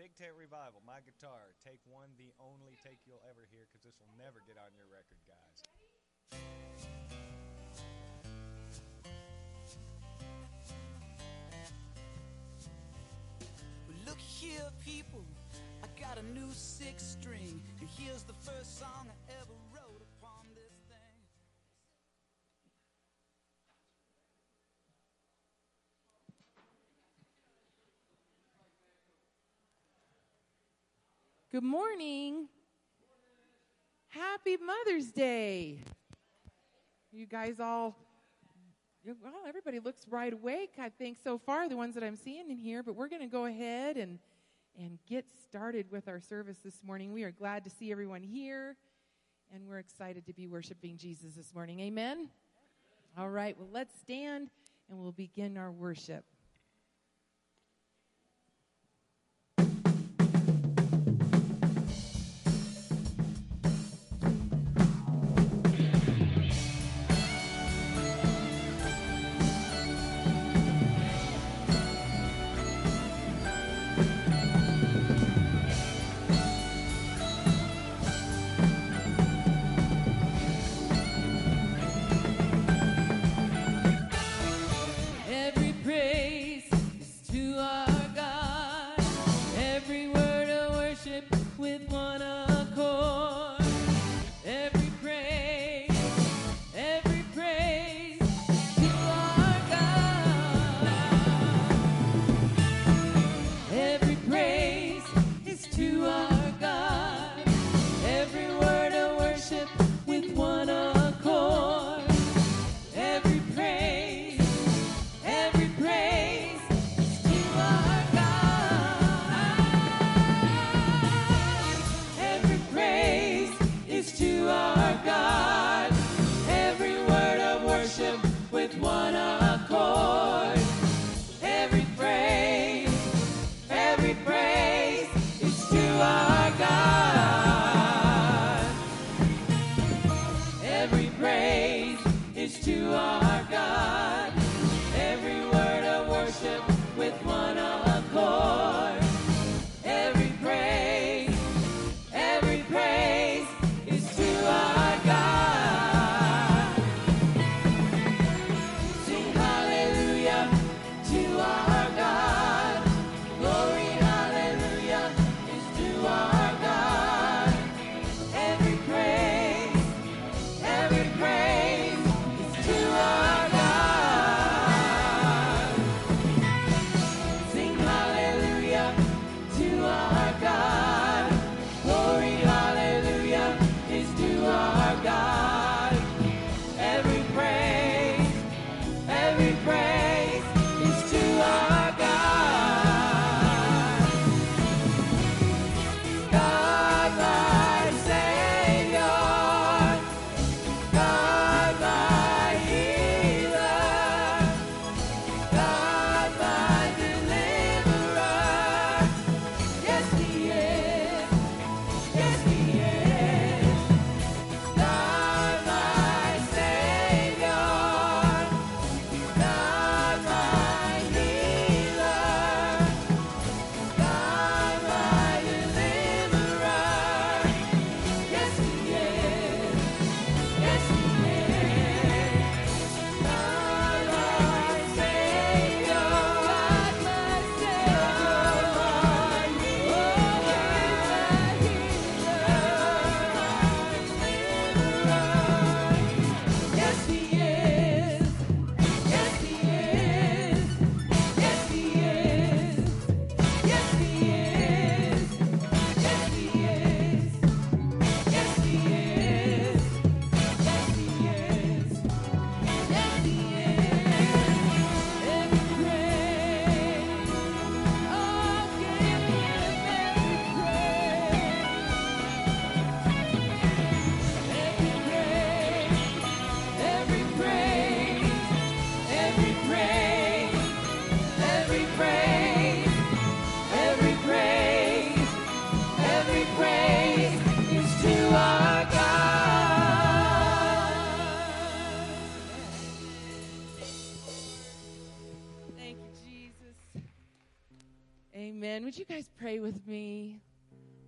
Big Tent Revival, my guitar. Take one, the only take you'll ever hear, because this will never get on your record, guys. Look here, people, I got a new six string, and here's the first song I Good morning. Happy Mother's Day. You guys all, well, everybody looks right awake, I think, so far, the ones that I'm seeing in here, but we're going to go ahead and, and get started with our service this morning. We are glad to see everyone here, and we're excited to be worshiping Jesus this morning. Amen? All right, well, let's stand and we'll begin our worship.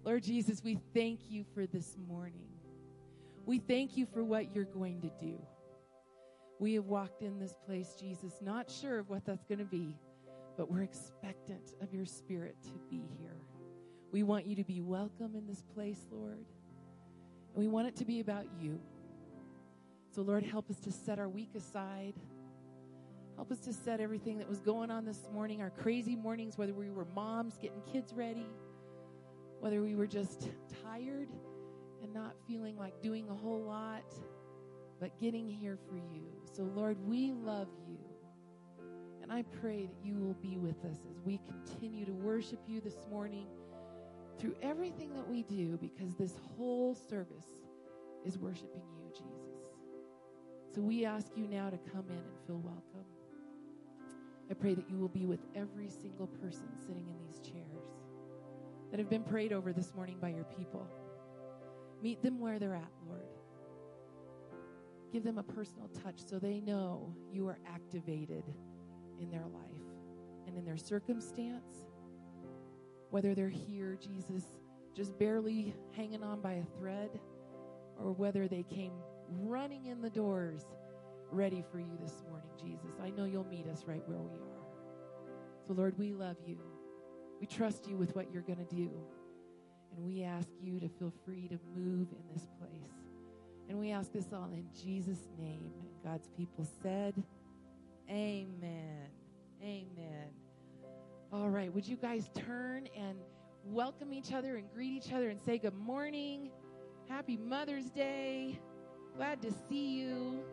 Lord Jesus, we thank you for this morning. We thank you for what you're going to do. We have walked in this place, Jesus, not sure of what that's going to be, but we're expectant of your spirit to be here. We want you to be welcome in this place, Lord. And we want it to be about you. So, Lord, help us to set our week aside. Help us to set everything that was going on this morning, our crazy mornings, whether we were moms getting kids ready, whether we were just tired and not feeling like doing a whole lot, but getting here for you. So, Lord, we love you. And I pray that you will be with us as we continue to worship you this morning through everything that we do, because this whole service is worshiping you, Jesus. So we ask you now to come in and feel welcome. I pray that you will be with every single person sitting in these chairs that have been prayed over this morning by your people. Meet them where they're at, Lord. Give them a personal touch so they know you are activated in their life and in their circumstance. Whether they're here, Jesus, just barely hanging on by a thread, or whether they came running in the doors ready for you this morning, Jesus. I know you'll meet us right where we are. So, Lord, we love you. We trust you with what you're going to do. And we ask you to feel free to move in this place. And we ask this all in Jesus' name. And God's people said, Amen. Amen. All right, would you guys turn and welcome each other and greet each other and say good morning? Happy Mother's Day. Glad to see you.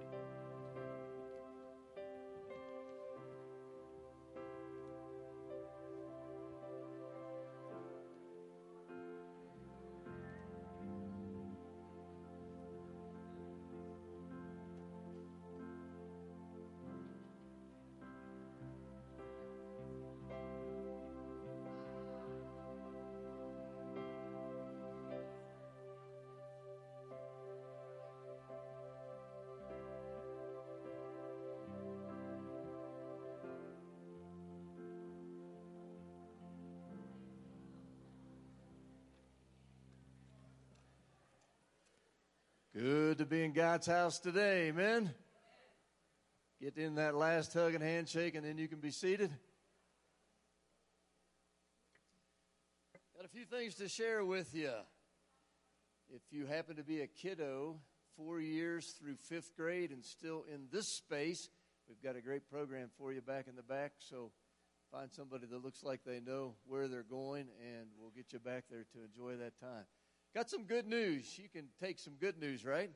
Good to be in God's house today, amen. Get in that last hug and handshake, and then you can be seated. Got a few things to share with you. If you happen to be a kiddo, four years through fifth grade, and still in this space, we've got a great program for you back in the back. So find somebody that looks like they know where they're going, and we'll get you back there to enjoy that time. Got some good news. You can take some good news, right?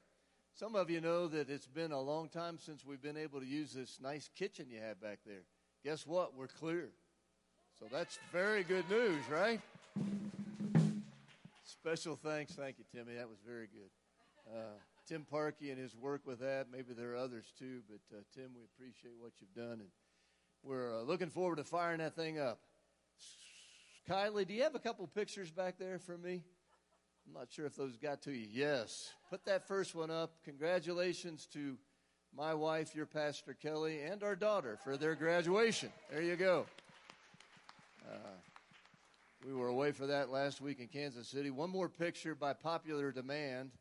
Some of you know that it's been a long time since we've been able to use this nice kitchen you have back there. Guess what? We're clear. So that's very good news, right? Special thanks. Thank you, Timmy. That was very good. Uh, Tim Parkey and his work with that. Maybe there are others too, but uh, Tim, we appreciate what you've done, and we're uh, looking forward to firing that thing up. Kylie, do you have a couple pictures back there for me? I'm not sure if those got to you. Yes. Put that first one up. Congratulations to my wife, your Pastor Kelly, and our daughter for their graduation. There you go. Uh, we were away for that last week in Kansas City. One more picture by popular demand.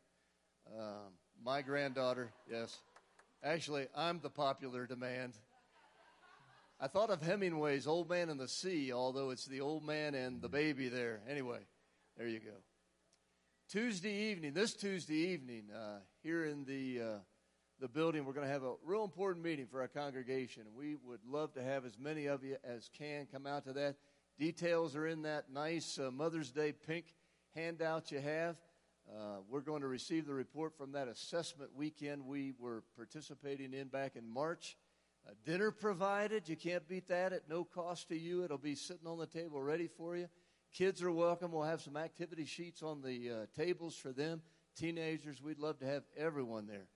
Uh, my granddaughter, yes. Actually, I'm the popular demand. I thought of Hemingway's Old Man and the Sea, although it's the old man and the baby there. Anyway, there you go. Tuesday evening, this Tuesday evening, uh, here in the uh, the building, we're going to have a real important meeting for our congregation. We would love to have as many of you as can come out to that. Details are in that nice uh, Mother's Day pink handout you have. Uh, we're going to receive the report from that assessment weekend we were participating in back in March. Uh, dinner provided. You can't beat that at no cost to you. It'll be sitting on the table ready for you. Kids are welcome. We'll have some activity sheets on the uh, tables for them. Teenagers, we'd love to have everyone there.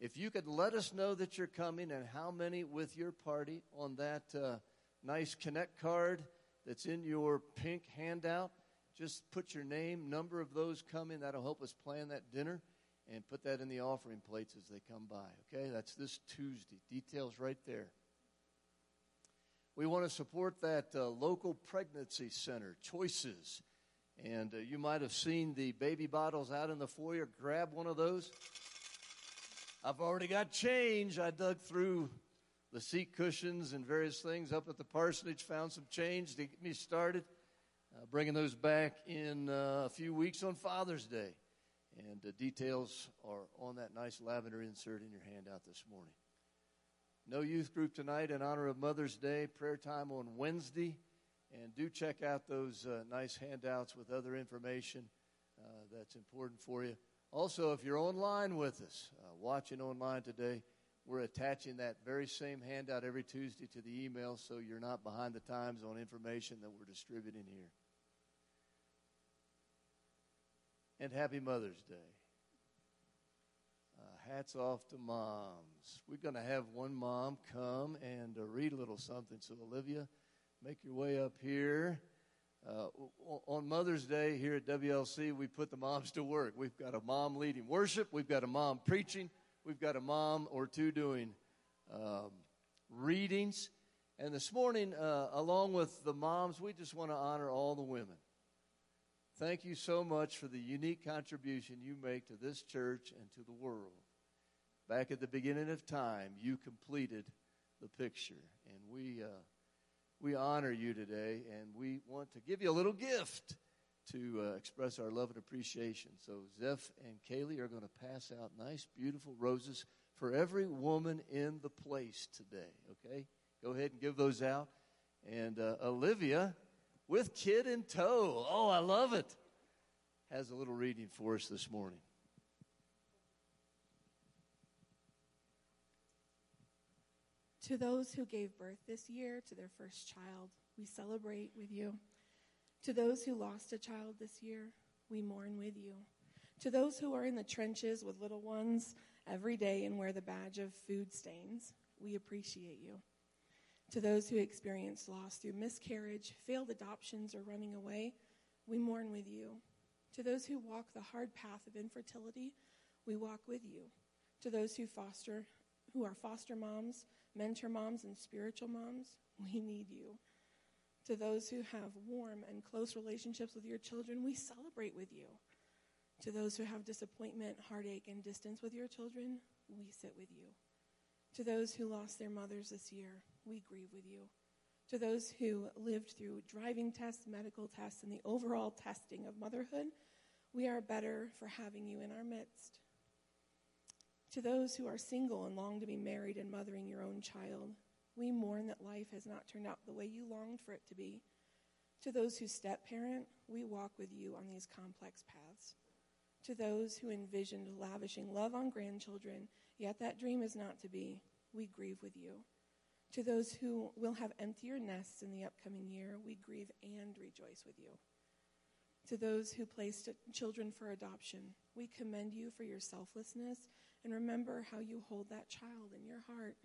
If you could let us know that you're coming and how many with your party on that uh, nice Connect card that's in your pink handout, just put your name, number of those coming. That'll help us plan that dinner and put that in the offering plates as they come by. Okay, that's this Tuesday. Details right there. We want to support that uh, local pregnancy center, Choices. And uh, you might have seen the baby bottles out in the foyer. Grab one of those. I've already got change. I dug through the seat cushions and various things up at the parsonage, found some change to get me started. Uh, bringing those back in uh, a few weeks on Father's Day. And the details are on that nice lavender insert in your handout this morning. No youth group tonight in honor of Mother's Day. Prayer time on Wednesday. And do check out those uh, nice handouts with other information uh, that's important for you. Also, if you're online with us, uh, watching online today, we're attaching that very same handout every Tuesday to the email so you're not behind the times on information that we're distributing here. And happy Mother's Day. Hats off to moms. We're going to have one mom come and uh, read a little something. So, Olivia, make your way up here. Uh, on Mother's Day here at WLC, we put the moms to work. We've got a mom leading worship, we've got a mom preaching, we've got a mom or two doing um, readings. And this morning, uh, along with the moms, we just want to honor all the women. Thank you so much for the unique contribution you make to this church and to the world. Back at the beginning of time, you completed the picture, and we. Uh, we honor you today, and we want to give you a little gift to uh, express our love and appreciation. So, Zeph and Kaylee are going to pass out nice, beautiful roses for every woman in the place today, okay? Go ahead and give those out. And uh, Olivia, with kid in tow, oh, I love it, has a little reading for us this morning. To those who gave birth this year to their first child, we celebrate with you. To those who lost a child this year, we mourn with you. To those who are in the trenches with little ones every day and wear the badge of food stains, we appreciate you. To those who experience loss through miscarriage, failed adoptions, or running away, we mourn with you. To those who walk the hard path of infertility, we walk with you. To those who foster, who are foster moms, mentor moms and spiritual moms, we need you. To those who have warm and close relationships with your children, we celebrate with you. To those who have disappointment, heartache, and distance with your children, we sit with you. To those who lost their mothers this year, we grieve with you. To those who lived through driving tests, medical tests, and the overall testing of motherhood, we are better for having you in our midst. To those who are single and long to be married and mothering your own child, we mourn that life has not turned out the way you longed for it to be. To those who step parent, we walk with you on these complex paths. To those who envisioned lavishing love on grandchildren, yet that dream is not to be, we grieve with you. To those who will have emptier nests in the upcoming year, we grieve and rejoice with you. To those who placed children for adoption, we commend you for your selflessness and remember how you hold that child in your heart.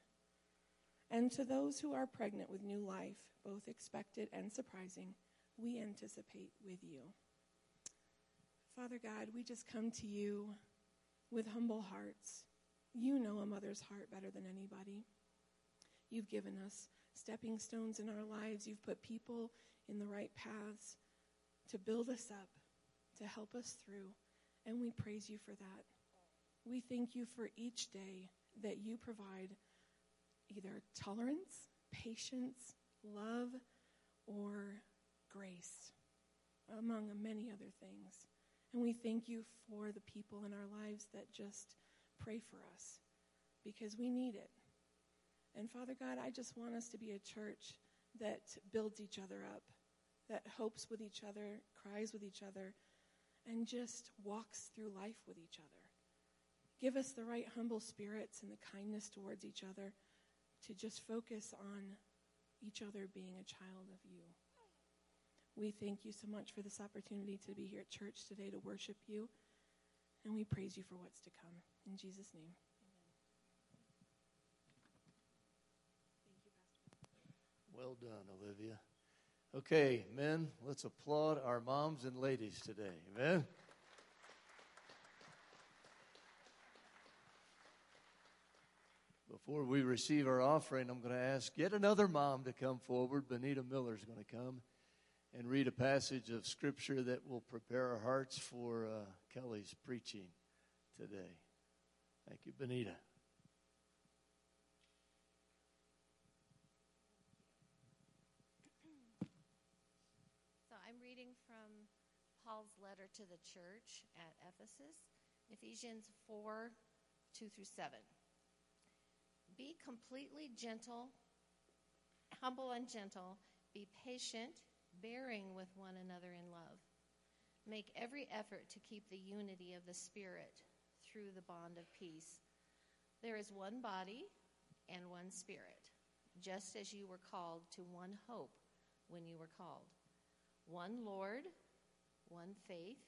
And to those who are pregnant with new life, both expected and surprising, we anticipate with you. Father God, we just come to you with humble hearts. You know a mother's heart better than anybody. You've given us stepping stones in our lives. You've put people in the right paths to build us up, to help us through, and we praise you for that. We thank you for each day that you provide either tolerance, patience, love, or grace, among many other things. And we thank you for the people in our lives that just pray for us because we need it. And Father God, I just want us to be a church that builds each other up, that hopes with each other, cries with each other, and just walks through life with each other. Give us the right humble spirits and the kindness towards each other to just focus on each other being a child of you. We thank you so much for this opportunity to be here at church today to worship you, and we praise you for what's to come. In Jesus' name. Well done, Olivia. Okay, men, let's applaud our moms and ladies today. Amen. Before we receive our offering, I'm going to ask yet another mom to come forward. Benita Miller is going to come and read a passage of Scripture that will prepare our hearts for uh, Kelly's preaching today. Thank you, Benita. So I'm reading from Paul's letter to the church at Ephesus, Ephesians 4 2 through 7. Be completely gentle, humble and gentle. Be patient, bearing with one another in love. Make every effort to keep the unity of the Spirit through the bond of peace. There is one body and one Spirit, just as you were called to one hope when you were called one Lord, one faith,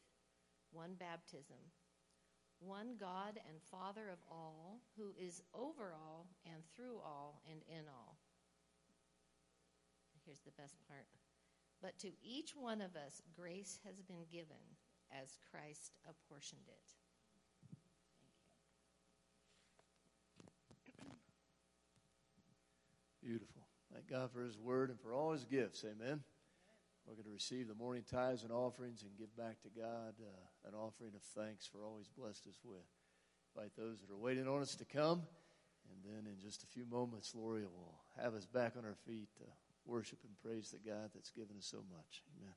one baptism, one God and Father of all, who is over all and through all and in all. Here's the best part. But to each one of us, grace has been given as Christ apportioned it. Beautiful. Thank God for His Word and for all His gifts. Amen. We're going to receive the morning tithes and offerings and give back to God uh, an offering of thanks for all He's blessed us with. Invite those that are waiting on us to come. And then in just a few moments, Lori will have us back on our feet to worship and praise the God that's given us so much. Amen.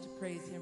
To praise Him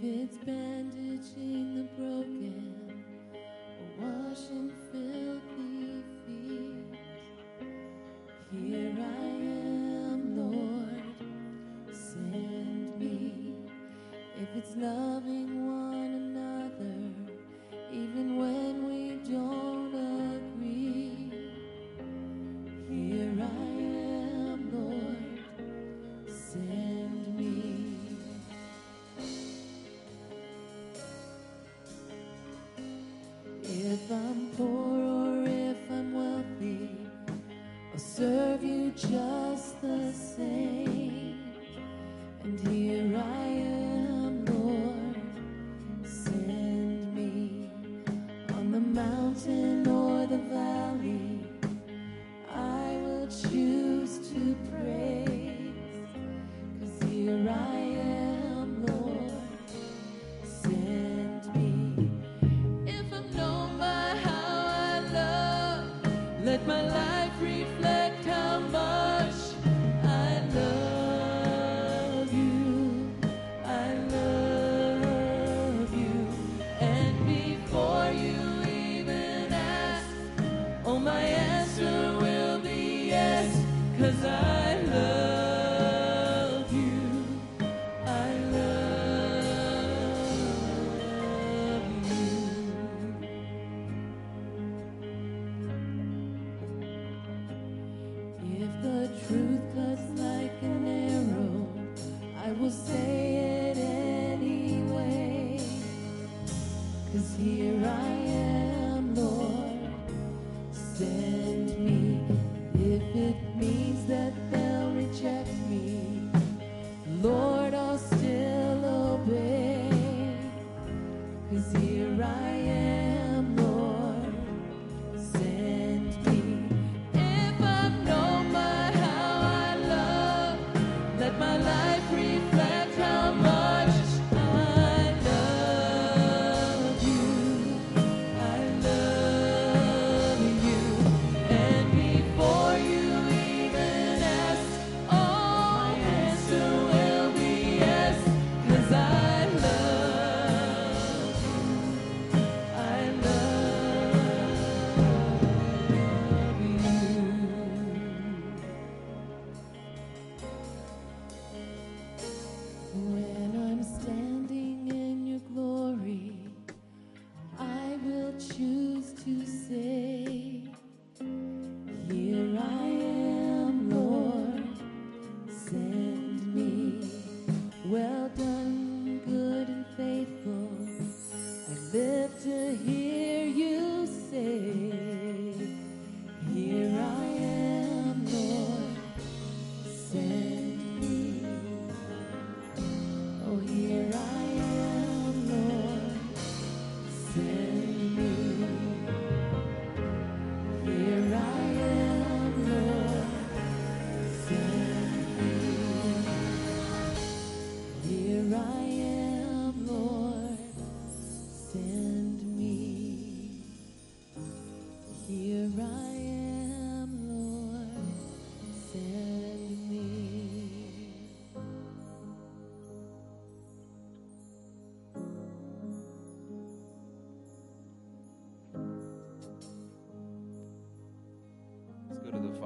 if it's bending.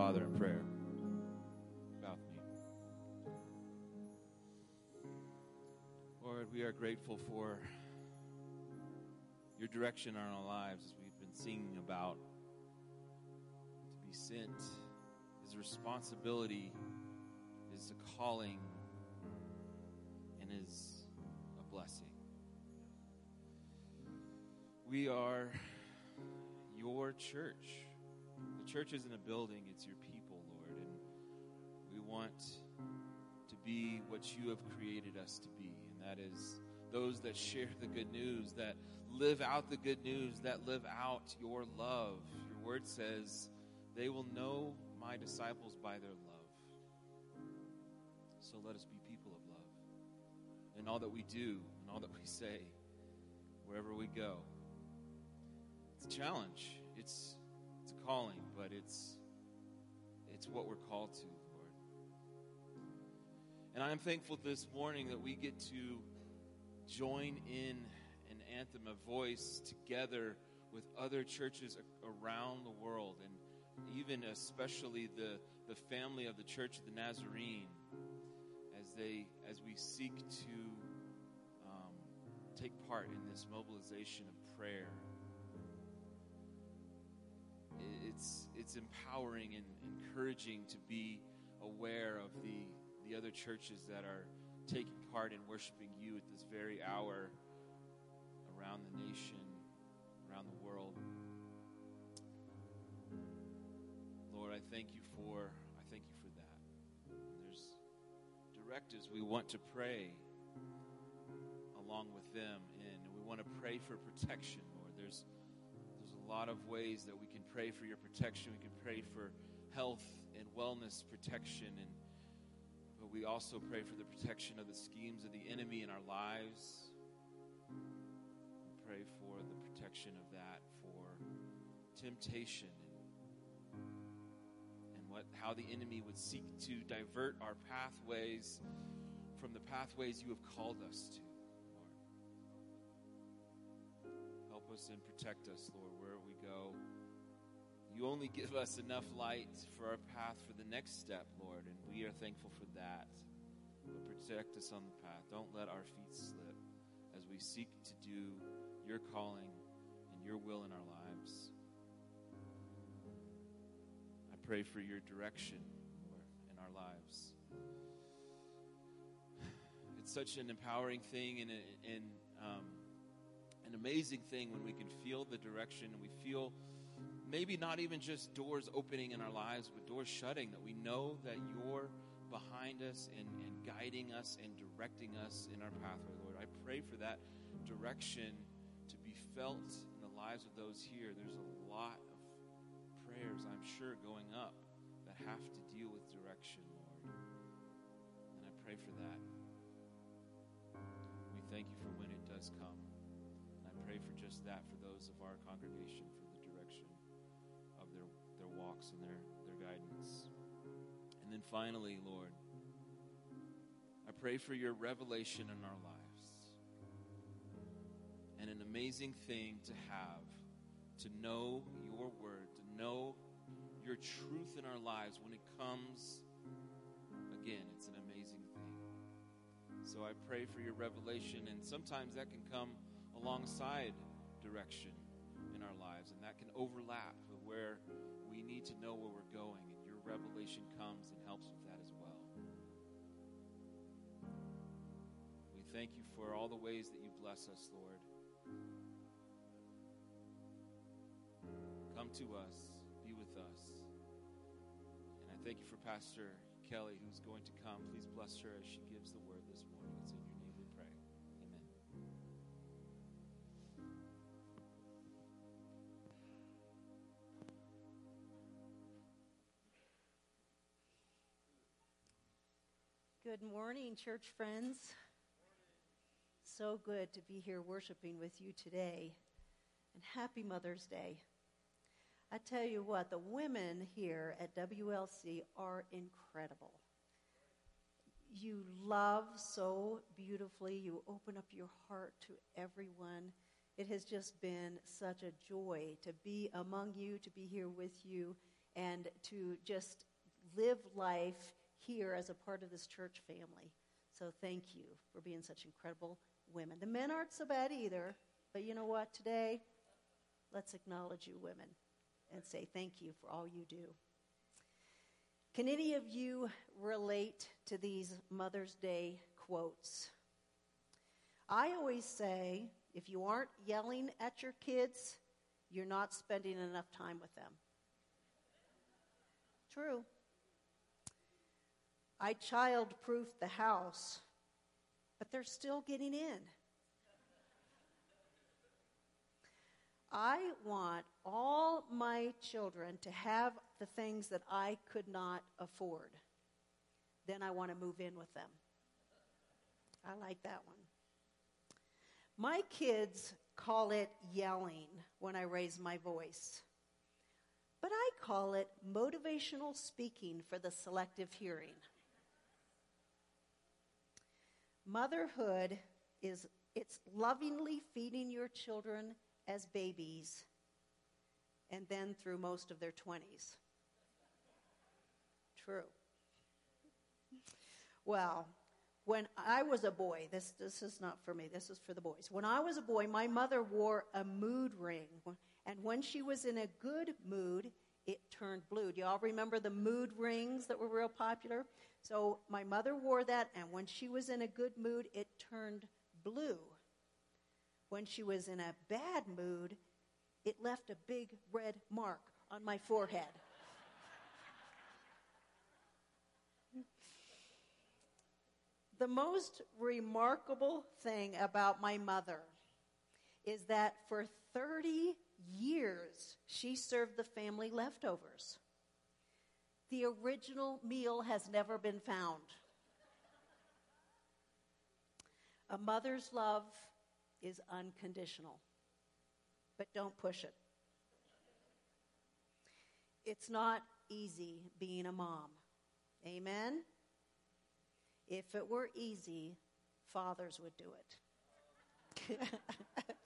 Father in prayer. About me. Lord, we are grateful for your direction in our lives as we've been singing about. To be sent is a responsibility, is a calling, and is a blessing. We are your church church isn't a building, it's your people, Lord. And we want to be what you have created us to be, and that is those that share the good news, that live out the good news, that live out your love. Your word says, they will know my disciples by their love. So let us be people of love in all that we do, in all that we say, wherever we go. It's a challenge. It's calling, but it's it's what we're called to, Lord. And I am thankful this morning that we get to join in an anthem of voice together with other churches around the world and even especially the, the family of the Church of the Nazarene as they as we seek to um, take part in this mobilization of prayer. It's it's empowering and encouraging to be aware of the the other churches that are taking part in worshiping you at this very hour around the nation, around the world. Lord, I thank you for I thank you for that. There's directives we want to pray along with them and we want to pray for protection, Lord. There's a lot of ways that we can pray for your protection. We can pray for health and wellness protection and but we also pray for the protection of the schemes of the enemy in our lives. We pray for the protection of that, for temptation and, and what how the enemy would seek to divert our pathways from the pathways you have called us to, us and protect us, Lord, wherever we go. You only give us enough light for our path for the next step, Lord, and we are thankful for that. But protect us on the path. Don't let our feet slip as we seek to do your calling and your will in our lives. I pray for your direction, Lord, in our lives. It's such an empowering thing and, and um, an amazing thing when we can feel the direction and we feel maybe not even just doors opening in our lives, but doors shutting, that we know that you're behind us and, and guiding us and directing us in our pathway, Lord. I pray for that direction to be felt in the lives of those here. There's a lot of prayers, I'm sure, going up that have to deal with direction, Lord. And I pray for that. We thank you for when it does come. That for those of our congregation, for the direction of their, their walks and their, their guidance. And then finally, Lord, I pray for your revelation in our lives. And an amazing thing to have, to know your word, to know your truth in our lives when it comes. Again, it's an amazing thing. So I pray for your revelation, and sometimes that can come alongside direction in our lives, and that can overlap with where we need to know where we're going, and your revelation comes and helps with that as well. We thank you for all the ways that you bless us, Lord. Come to us, be with us. And I thank you for Pastor Kelly, who's going to come. Please bless her as she gives the word this morning. Good morning, church friends. So good to be here worshiping with you today. And happy Mother's Day. I tell you what, the women here at WLC are incredible. You love so beautifully, you open up your heart to everyone. It has just been such a joy to be among you, to be here with you, and to just live life here as a part of this church family. So thank you for being such incredible women. The men aren't so bad either, but you know what? Today, let's acknowledge you women and say thank you for all you do. Can any of you relate to these Mother's Day quotes? I always say if you aren't yelling at your kids, you're not spending enough time with them. True. I child proofed the house, but they're still getting in. I want all my children to have the things that I could not afford. Then I want to move in with them. I like that one. My kids call it yelling when I raise my voice, but I call it motivational speaking for the selective hearing. Motherhood is It's lovingly feeding your children as babies and then through most of their 20s. True. Well, when I was a boy, this, this is not for me, this is for the boys. When I was a boy, my mother wore a mood ring. And when she was in a good mood, it turned blue. Do y'all remember the mood rings that were real popular? So my mother wore that, and when she was in a good mood, it turned blue. When she was in a bad mood, it left a big red mark on my forehead. the most remarkable thing about my mother is that for 30 years she served the family leftovers. The original meal has never been found. A mother's love is unconditional, but don't push it. It's not easy being a mom. Amen? If it were easy, fathers would do it.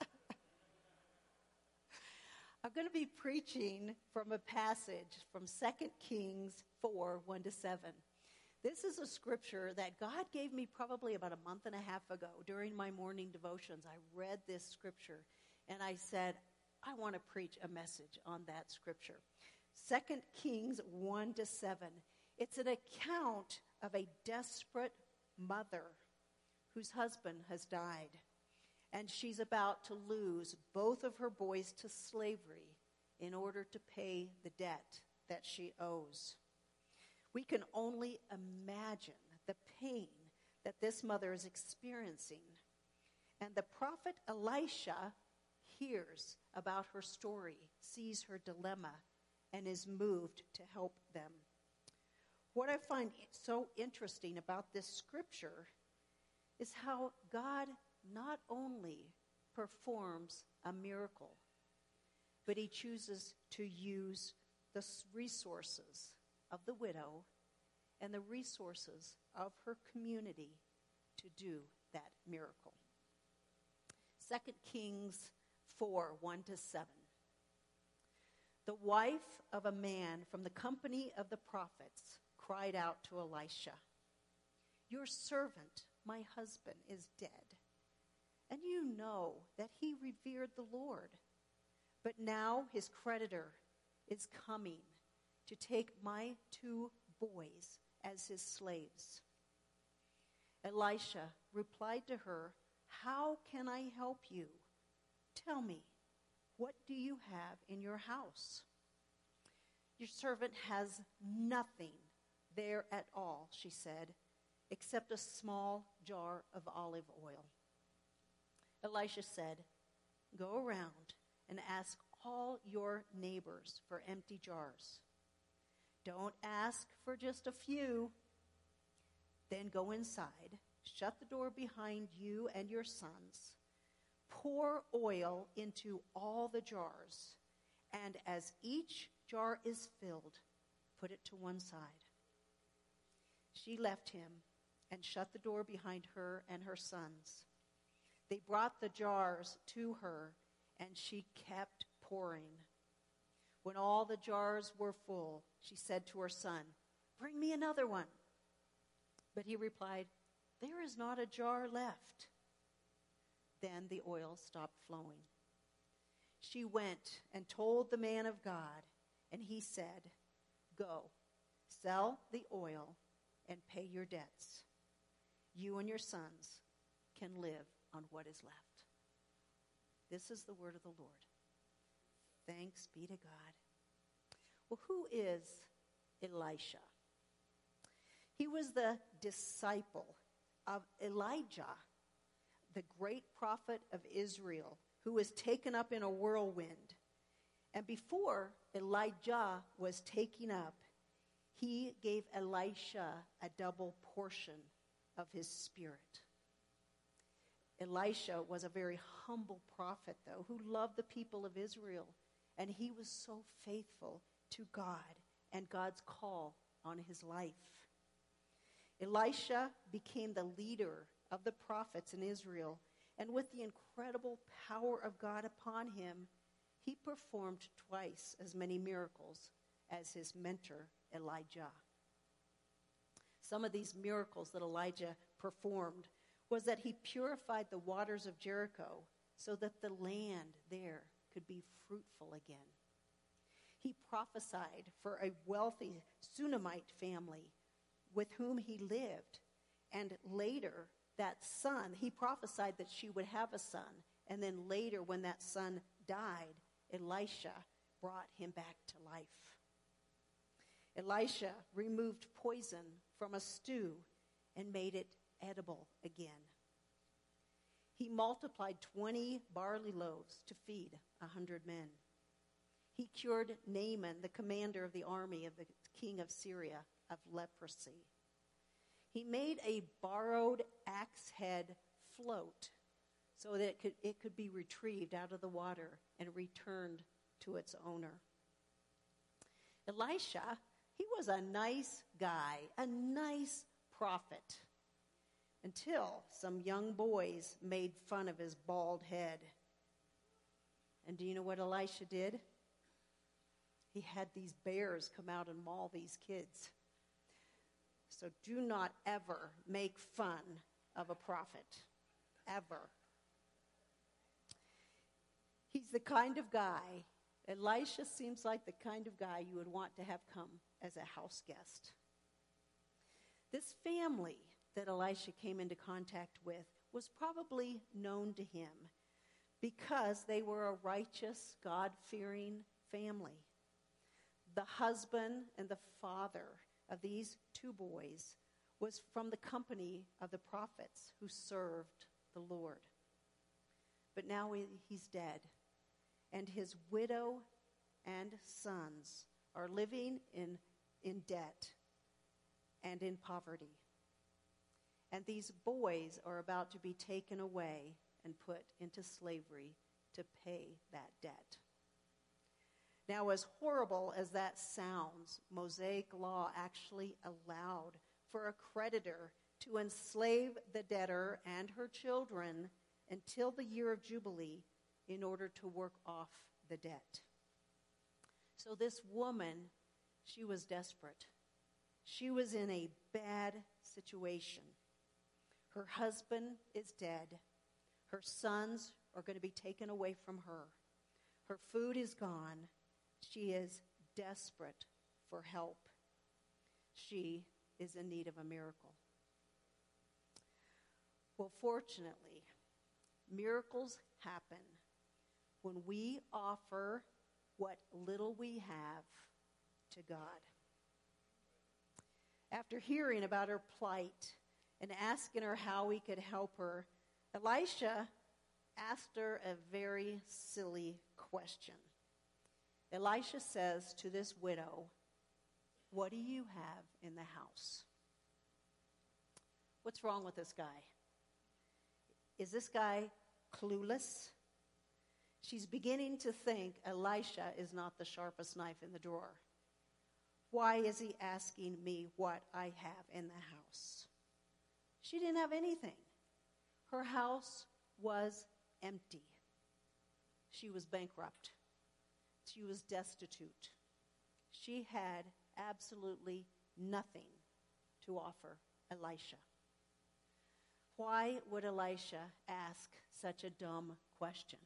I'm going to be preaching from a passage from 2 Kings 4 1 to 7. This is a scripture that God gave me probably about a month and a half ago during my morning devotions. I read this scripture and I said, I want to preach a message on that scripture. 2 Kings 1 to 7. It's an account of a desperate mother whose husband has died and she's about to lose both of her boys to slavery in order to pay the debt that she owes. We can only imagine the pain that this mother is experiencing. And the prophet Elisha hears about her story, sees her dilemma, and is moved to help them. What I find so interesting about this scripture is how God not only performs a miracle, but he chooses to use the resources of the widow and the resources of her community to do that miracle. 2 Kings 4 1 to 7. The wife of a man from the company of the prophets cried out to Elisha, Your servant, my husband, is dead and you know that he revered the Lord. But now his creditor is coming to take my two boys as his slaves. Elisha replied to her, How can I help you? Tell me, what do you have in your house? Your servant has nothing there at all, she said, except a small jar of olive oil. Elisha said, Go around and ask all your neighbors for empty jars. Don't ask for just a few. Then go inside, shut the door behind you and your sons, pour oil into all the jars, and as each jar is filled, put it to one side. She left him and shut the door behind her and her sons. They brought the jars to her, and she kept pouring. When all the jars were full, she said to her son, Bring me another one. But he replied, There is not a jar left. Then the oil stopped flowing. She went and told the man of God, and he said, Go, sell the oil, and pay your debts. You and your sons can live on what is left. This is the word of the Lord. Thanks be to God. Well, who is Elisha? He was the disciple of Elijah, the great prophet of Israel, who was taken up in a whirlwind. And before Elijah was taken up, he gave Elisha a double portion of his spirit. Elisha was a very humble prophet, though, who loved the people of Israel. And he was so faithful to God and God's call on his life. Elisha became the leader of the prophets in Israel, And with the incredible power of God upon him, he performed twice as many miracles as his mentor, Elijah. Some of these miracles that Elijah performed was that he purified the waters of Jericho so that the land there could be fruitful again. He prophesied for a wealthy Shunammite family with whom he lived. And later, that son, he prophesied that she would have a son. And then later, when that son died, Elisha brought him back to life. Elisha removed poison from a stew and made it edible again. He multiplied 20 barley loaves to feed a 100 men. He cured Naaman, the commander of the army of the king of Syria, of leprosy. He made a borrowed axe head float so that it could, it could be retrieved out of the water and returned to its owner. Elisha, he was a nice guy, a nice prophet, until some young boys made fun of his bald head. And do you know what Elisha did? He had these bears come out and maul these kids. So do not ever make fun of a prophet. Ever. He's the kind of guy, Elisha seems like the kind of guy you would want to have come as a house guest. This family that Elisha came into contact with was probably known to him because they were a righteous, God fearing family. The husband and the father of these two boys was from the company of the prophets who served the Lord. But now he's dead, and his widow and sons are living in, in debt and in poverty. And these boys are about to be taken away and put into slavery to pay that debt. Now, as horrible as that sounds, Mosaic law actually allowed for a creditor to enslave the debtor and her children until the year of Jubilee in order to work off the debt. So, this woman, she was desperate. She was in a bad situation. Her husband is dead. Her sons are going to be taken away from her. Her food is gone. She is desperate for help. She is in need of a miracle. Well, fortunately, miracles happen when we offer what little we have to God. After hearing about her plight and asking her how we could help her, Elisha asked her a very silly question. Elisha says to this widow, What do you have in the house? What's wrong with this guy? Is this guy clueless? She's beginning to think Elisha is not the sharpest knife in the drawer. Why is he asking me what I have in the house? She didn't have anything. Her house was empty. She was bankrupt. She was destitute. She had absolutely nothing to offer Elisha. Why would Elisha ask such a dumb question?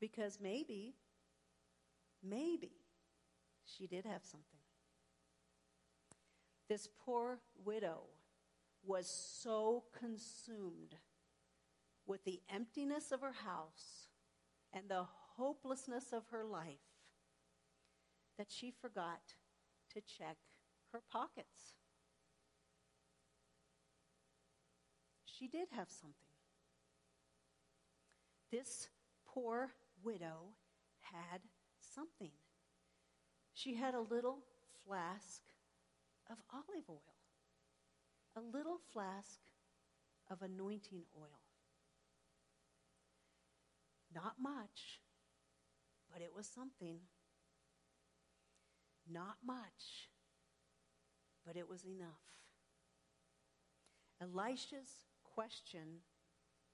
Because maybe, maybe she did have something. This poor widow was so consumed with the emptiness of her house and the hopelessness of her life that she forgot to check her pockets. She did have something. This poor widow had something. She had a little flask of olive oil, a little flask of anointing oil. Not much, but it was something. Not much, but it was enough. Elisha's question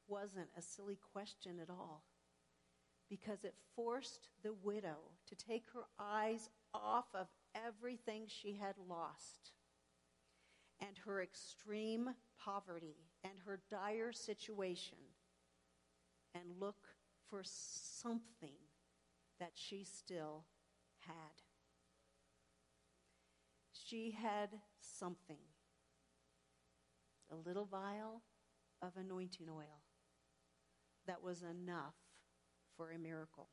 wasn't a silly question at all because it forced the widow to take her eyes off of everything she had lost and her extreme poverty and her dire situation and look for something that she still had. She had something a little vial of anointing oil that was enough for a miracle.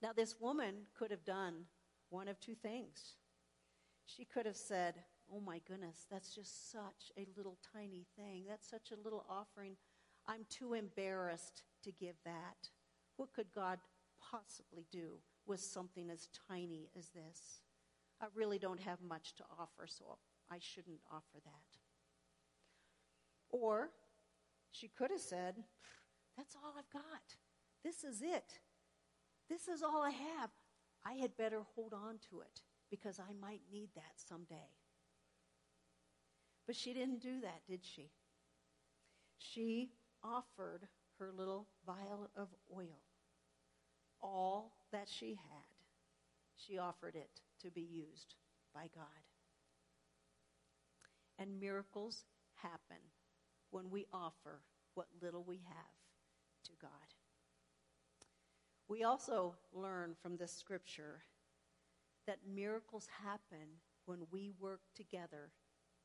Now, this woman could have done one of two things. She could have said, Oh my goodness, that's just such a little tiny thing. That's such a little offering. I'm too embarrassed to give that. What could God possibly do with something as tiny as this? I really don't have much to offer, so I shouldn't offer that. Or she could have said, That's all I've got. This is it. This is all I have. I had better hold on to it because I might need that someday. But she didn't do that, did she? She offered her little vial of oil, all that she had. She offered it to be used by God. And miracles happen when we offer what little we have to God. We also learn from this scripture that miracles happen when we work together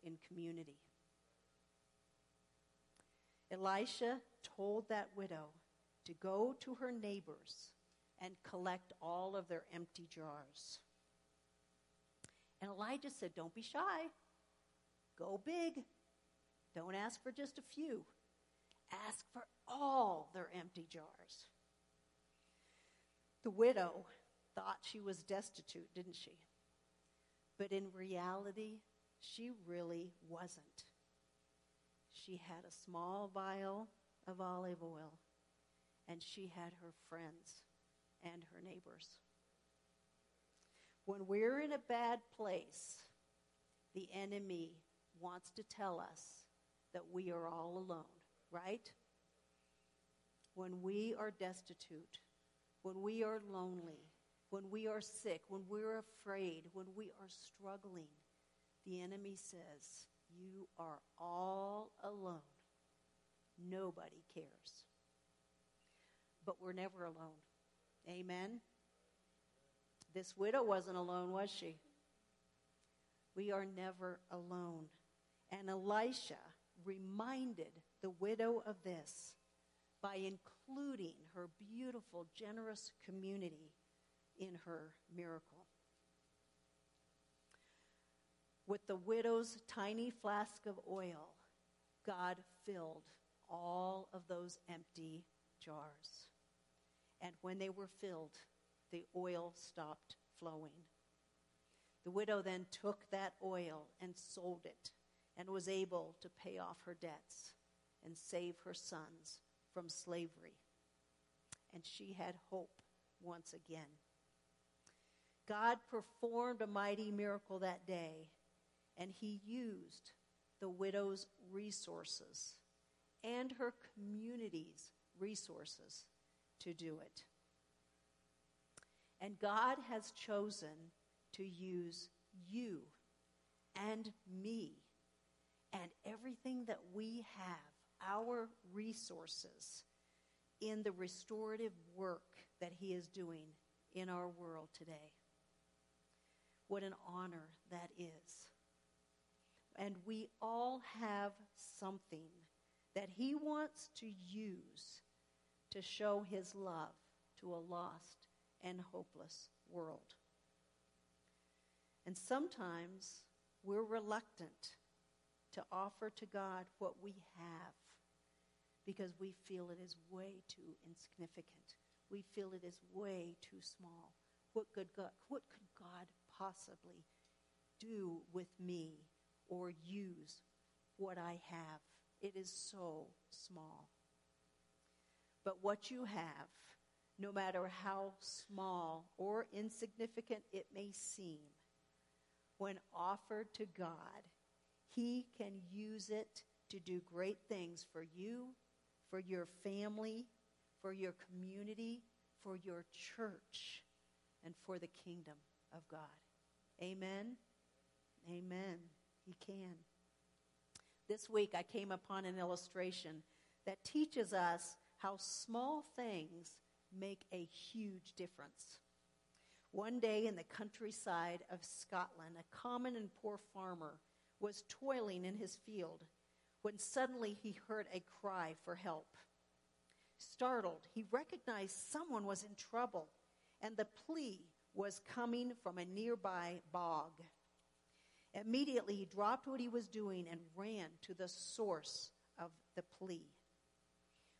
in community. Elisha told that widow to go to her neighbors and collect all of their empty jars. And Elijah said, Don't be shy. Go big. Don't ask for just a few. Ask for all their empty jars. The widow thought she was destitute, didn't she? But in reality, she really wasn't. She had a small vial of olive oil, and she had her friends and her neighbors. When we're in a bad place, the enemy wants to tell us that we are all alone, right? When we are destitute, when we are lonely, when we are sick, when we're afraid, when we are struggling, the enemy says, You are all alone. Nobody cares. But we're never alone. Amen? This widow wasn't alone, was she? We are never alone. And Elisha reminded the widow of this by including her beautiful, generous community in her miracle. With the widow's tiny flask of oil, God filled all of those empty jars. And when they were filled, the oil stopped flowing. The widow then took that oil and sold it and was able to pay off her debts and save her sons from slavery. And she had hope once again. God performed a mighty miracle that day, and he used the widow's resources and her community's resources to do it. And God has chosen to use you and me and everything that we have, our resources, in the restorative work that He is doing in our world today. What an honor that is. And we all have something that He wants to use to show His love to a lost and hopeless world. And sometimes we're reluctant to offer to God what we have because we feel it is way too insignificant. We feel it is way too small. What could God, what could God possibly do with me or use what I have? It is so small. But what you have, no matter how small or insignificant it may seem, when offered to God, He can use it to do great things for you, for your family, for your community, for your church, and for the kingdom of God. Amen. Amen. He can. This week I came upon an illustration that teaches us how small things make a huge difference. One day in the countryside of Scotland, a common and poor farmer was toiling in his field when suddenly he heard a cry for help. Startled, he recognized someone was in trouble, and the plea was coming from a nearby bog. Immediately, he dropped what he was doing and ran to the source of the plea.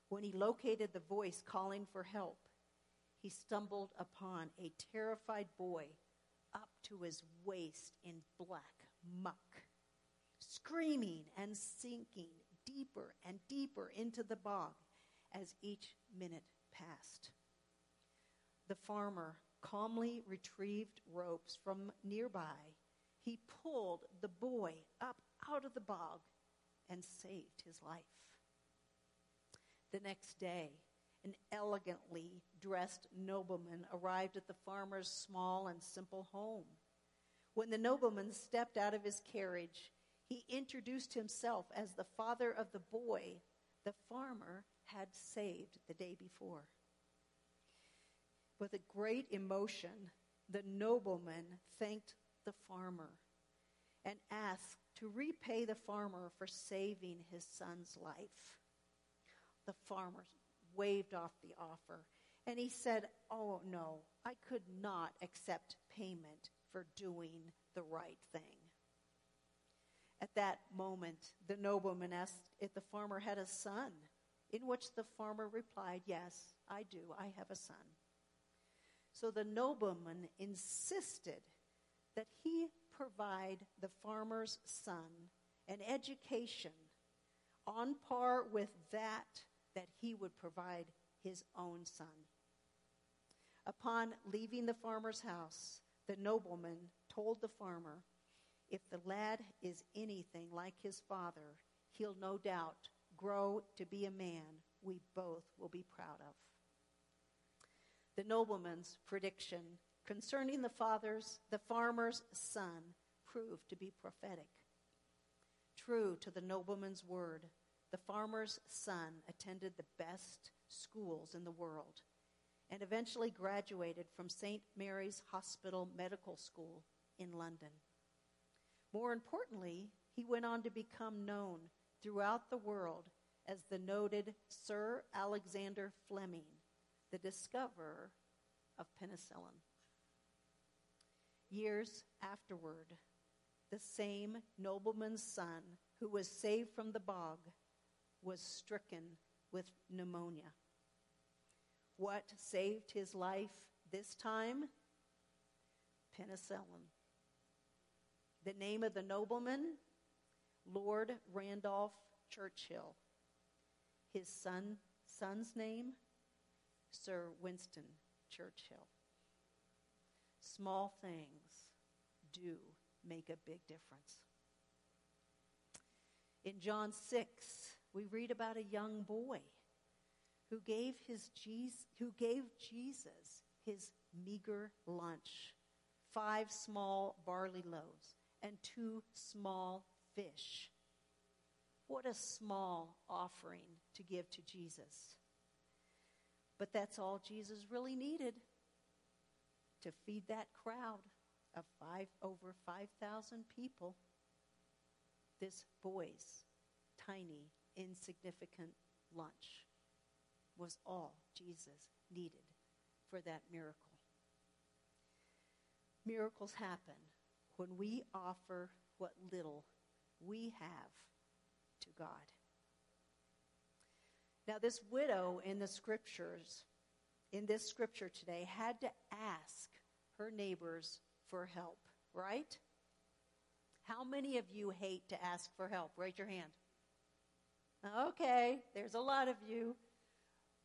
When he located the voice calling for help, he stumbled upon a terrified boy up to his waist in black muck, screaming and sinking deeper and deeper into the bog as each minute passed. The farmer calmly retrieved ropes from nearby. He pulled the boy up out of the bog and saved his life. The next day, an elegantly dressed nobleman arrived at the farmer's small and simple home. When the nobleman stepped out of his carriage, he introduced himself as the father of the boy the farmer had saved the day before. With a great emotion, the nobleman thanked the farmer and asked to repay the farmer for saving his son's life. The farmer waved off the offer and he said, Oh, no, I could not accept payment for doing the right thing. At that moment, the nobleman asked if the farmer had a son, in which the farmer replied, Yes, I do. I have a son. So the nobleman insisted that he provide the farmer's son an education on par with that that he would provide his own son. Upon leaving the farmer's house, the nobleman told the farmer, If the lad is anything like his father, he'll no doubt grow to be a man we both will be proud of. The nobleman's prediction concerning the father's, the farmer's son proved to be prophetic. True to the nobleman's word, the farmer's son attended the best schools in the world and eventually graduated from St. Mary's Hospital Medical School in London. More importantly, he went on to become known throughout the world as the noted Sir Alexander Fleming, the discoverer of penicillin. Years afterward, the same nobleman's son who was saved from the bog was stricken with pneumonia. What saved his life this time? Penicillin. The name of the nobleman? Lord Randolph Churchill. His son, son's name? Sir Winston Churchill. Small things do make a big difference. In John 6, we read about a young boy who gave, his Jesus, who gave Jesus his meager lunch five small barley loaves and two small fish. What a small offering to give to Jesus. But that's all Jesus really needed to feed that crowd of five, over 5,000 people. This boy's tiny, insignificant lunch was all Jesus needed for that miracle. Miracles happen when we offer what little we have to God. Now, this widow in the scriptures, in this scripture today, had to ask her neighbors for help, right? How many of you hate to ask for help? Raise your hand. Okay, there's a lot of you.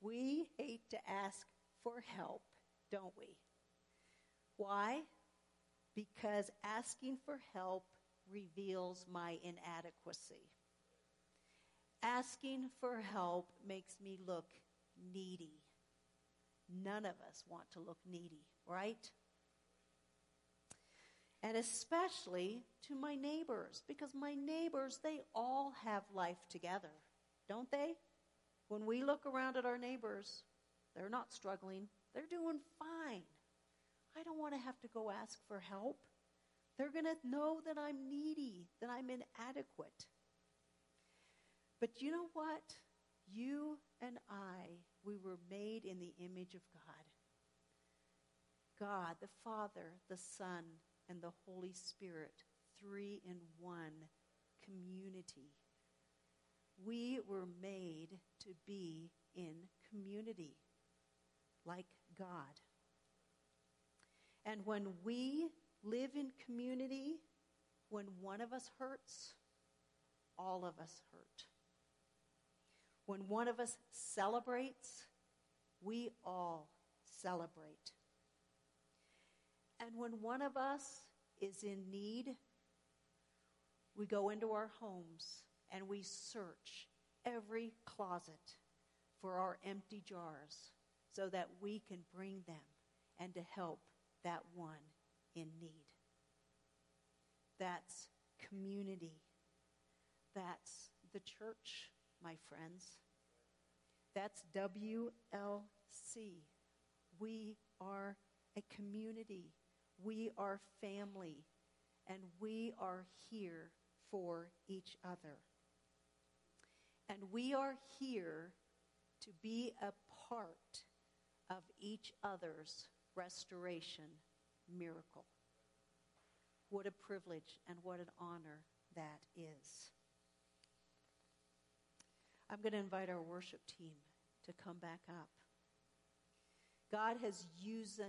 We hate to ask for help, don't we? Why? Because asking for help reveals my inadequacy. Asking for help makes me look needy. None of us want to look needy, right? And especially to my neighbors, because my neighbors, they all have life together, don't they? When we look around at our neighbors, they're not struggling, they're doing fine. I don't want to have to go ask for help. They're going to know that I'm needy, that I'm inadequate. But you know what? You and I, we were made in the image of God. God, the Father, the Son, and the Holy Spirit, three in one community. We were made to be in community like God. And when we live in community, when one of us hurts, all of us hurt. When one of us celebrates, we all celebrate. And when one of us is in need, we go into our homes and we search every closet for our empty jars so that we can bring them and to help that one in need. That's community. That's the church, my friends. That's WLC. We are a community. We are family. And we are here for each other. And we are here to be a part of each other's restoration miracle. What a privilege and what an honor that is. I'm going to invite our worship team to come back up. God has used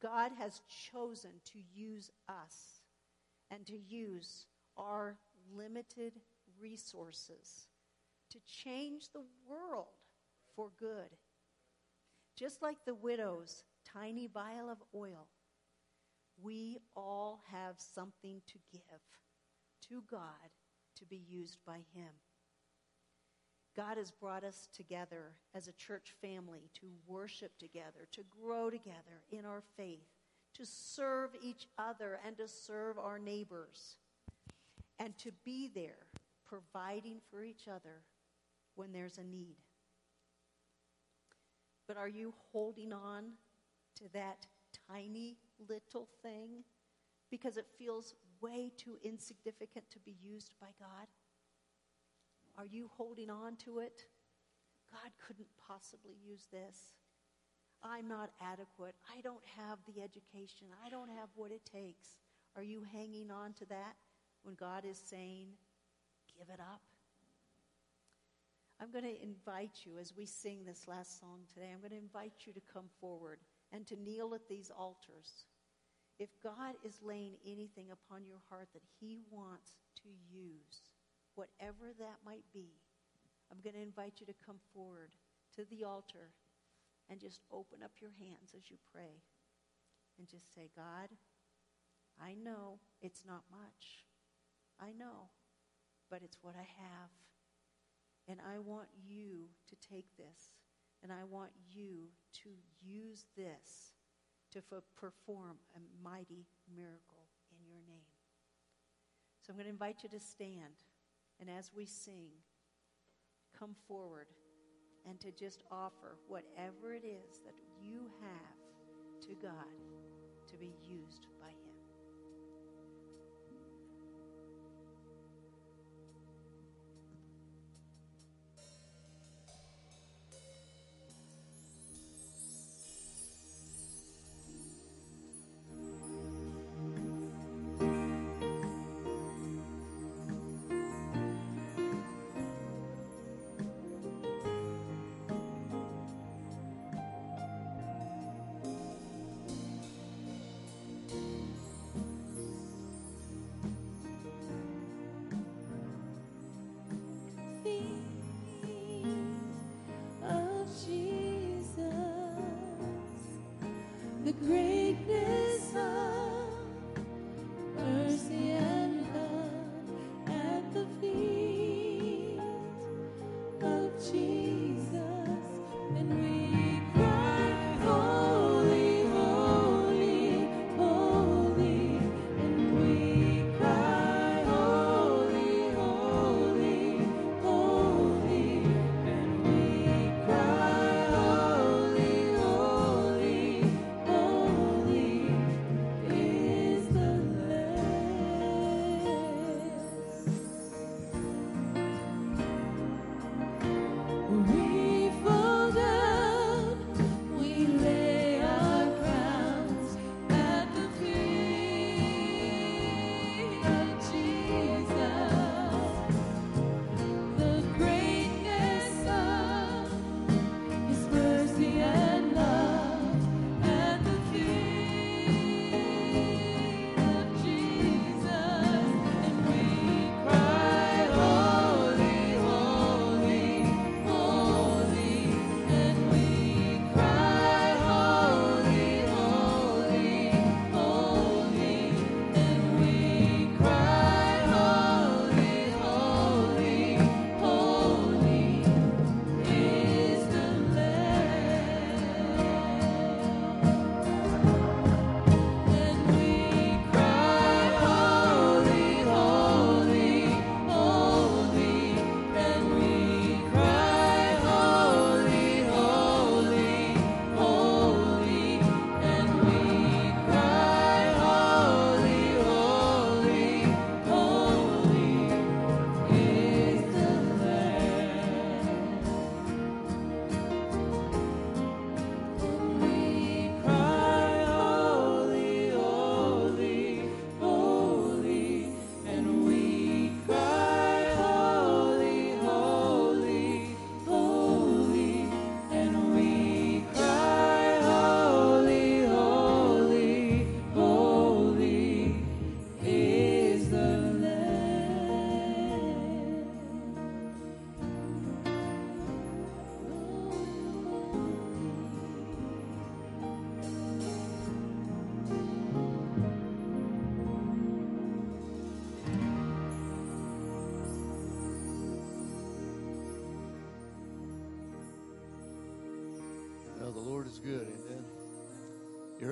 God has chosen to use us and to use our limited resources to change the world for good. Just like the widow's tiny vial of oil, we all have something to give to God to be used by Him. God has brought us together as a church family to worship together, to grow together in our faith, to serve each other and to serve our neighbors, and to be there providing for each other when there's a need. But are you holding on to that tiny little thing because it feels way too insignificant to be used by God? Are you holding on to it? God couldn't possibly use this. I'm not adequate. I don't have the education. I don't have what it takes. Are you hanging on to that when God is saying, give it up? I'm going to invite you as we sing this last song today, I'm going to invite you to come forward and to kneel at these altars. If God is laying anything upon your heart that He wants to use, whatever that might be, I'm going to invite you to come forward to the altar and just open up your hands as you pray and just say, God, I know it's not much. I know, but it's what I have. And I want you to take this and I want you to use this to f- perform a mighty miracle in your name. So I'm going to invite you to stand. And as we sing, come forward and to just offer whatever it is that you have to God to be used the greatness of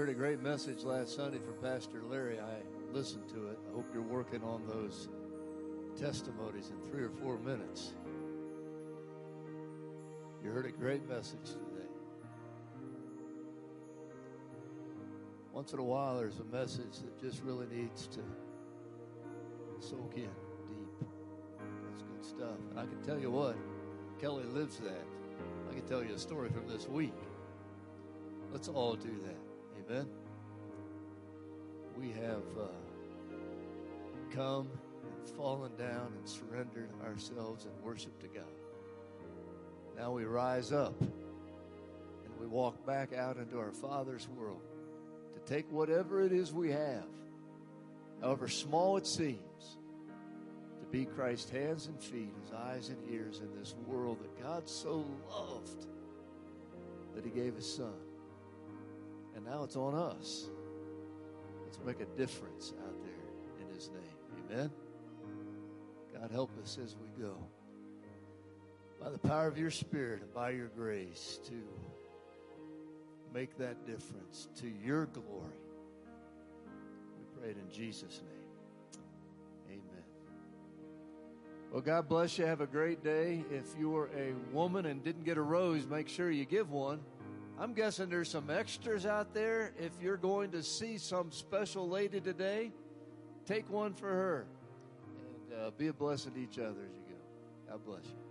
heard a great message last Sunday from Pastor Larry. I listened to it. I hope you're working on those testimonies in three or four minutes. You heard a great message today. Once in a while, there's a message that just really needs to soak in deep. That's good stuff. And I can tell you what, Kelly lives that. I can tell you a story from this week. Let's all do that. Amen. We have uh, come and fallen down and surrendered ourselves in worship to God. Now we rise up and we walk back out into our Father's world to take whatever it is we have, however small it seems, to be Christ's hands and feet, his eyes and ears in this world that God so loved that he gave his son. And now it's on us. Let's make a difference out there in his name. Amen. God help us as we go. By the power of your spirit and by your grace to make that difference to your glory. We pray it in Jesus' name. Amen. Well, God bless you. Have a great day. If you're a woman and didn't get a rose, make sure you give one. I'm guessing there's some extras out there. If you're going to see some special lady today, take one for her and uh, be a blessing to each other as you go. God bless you.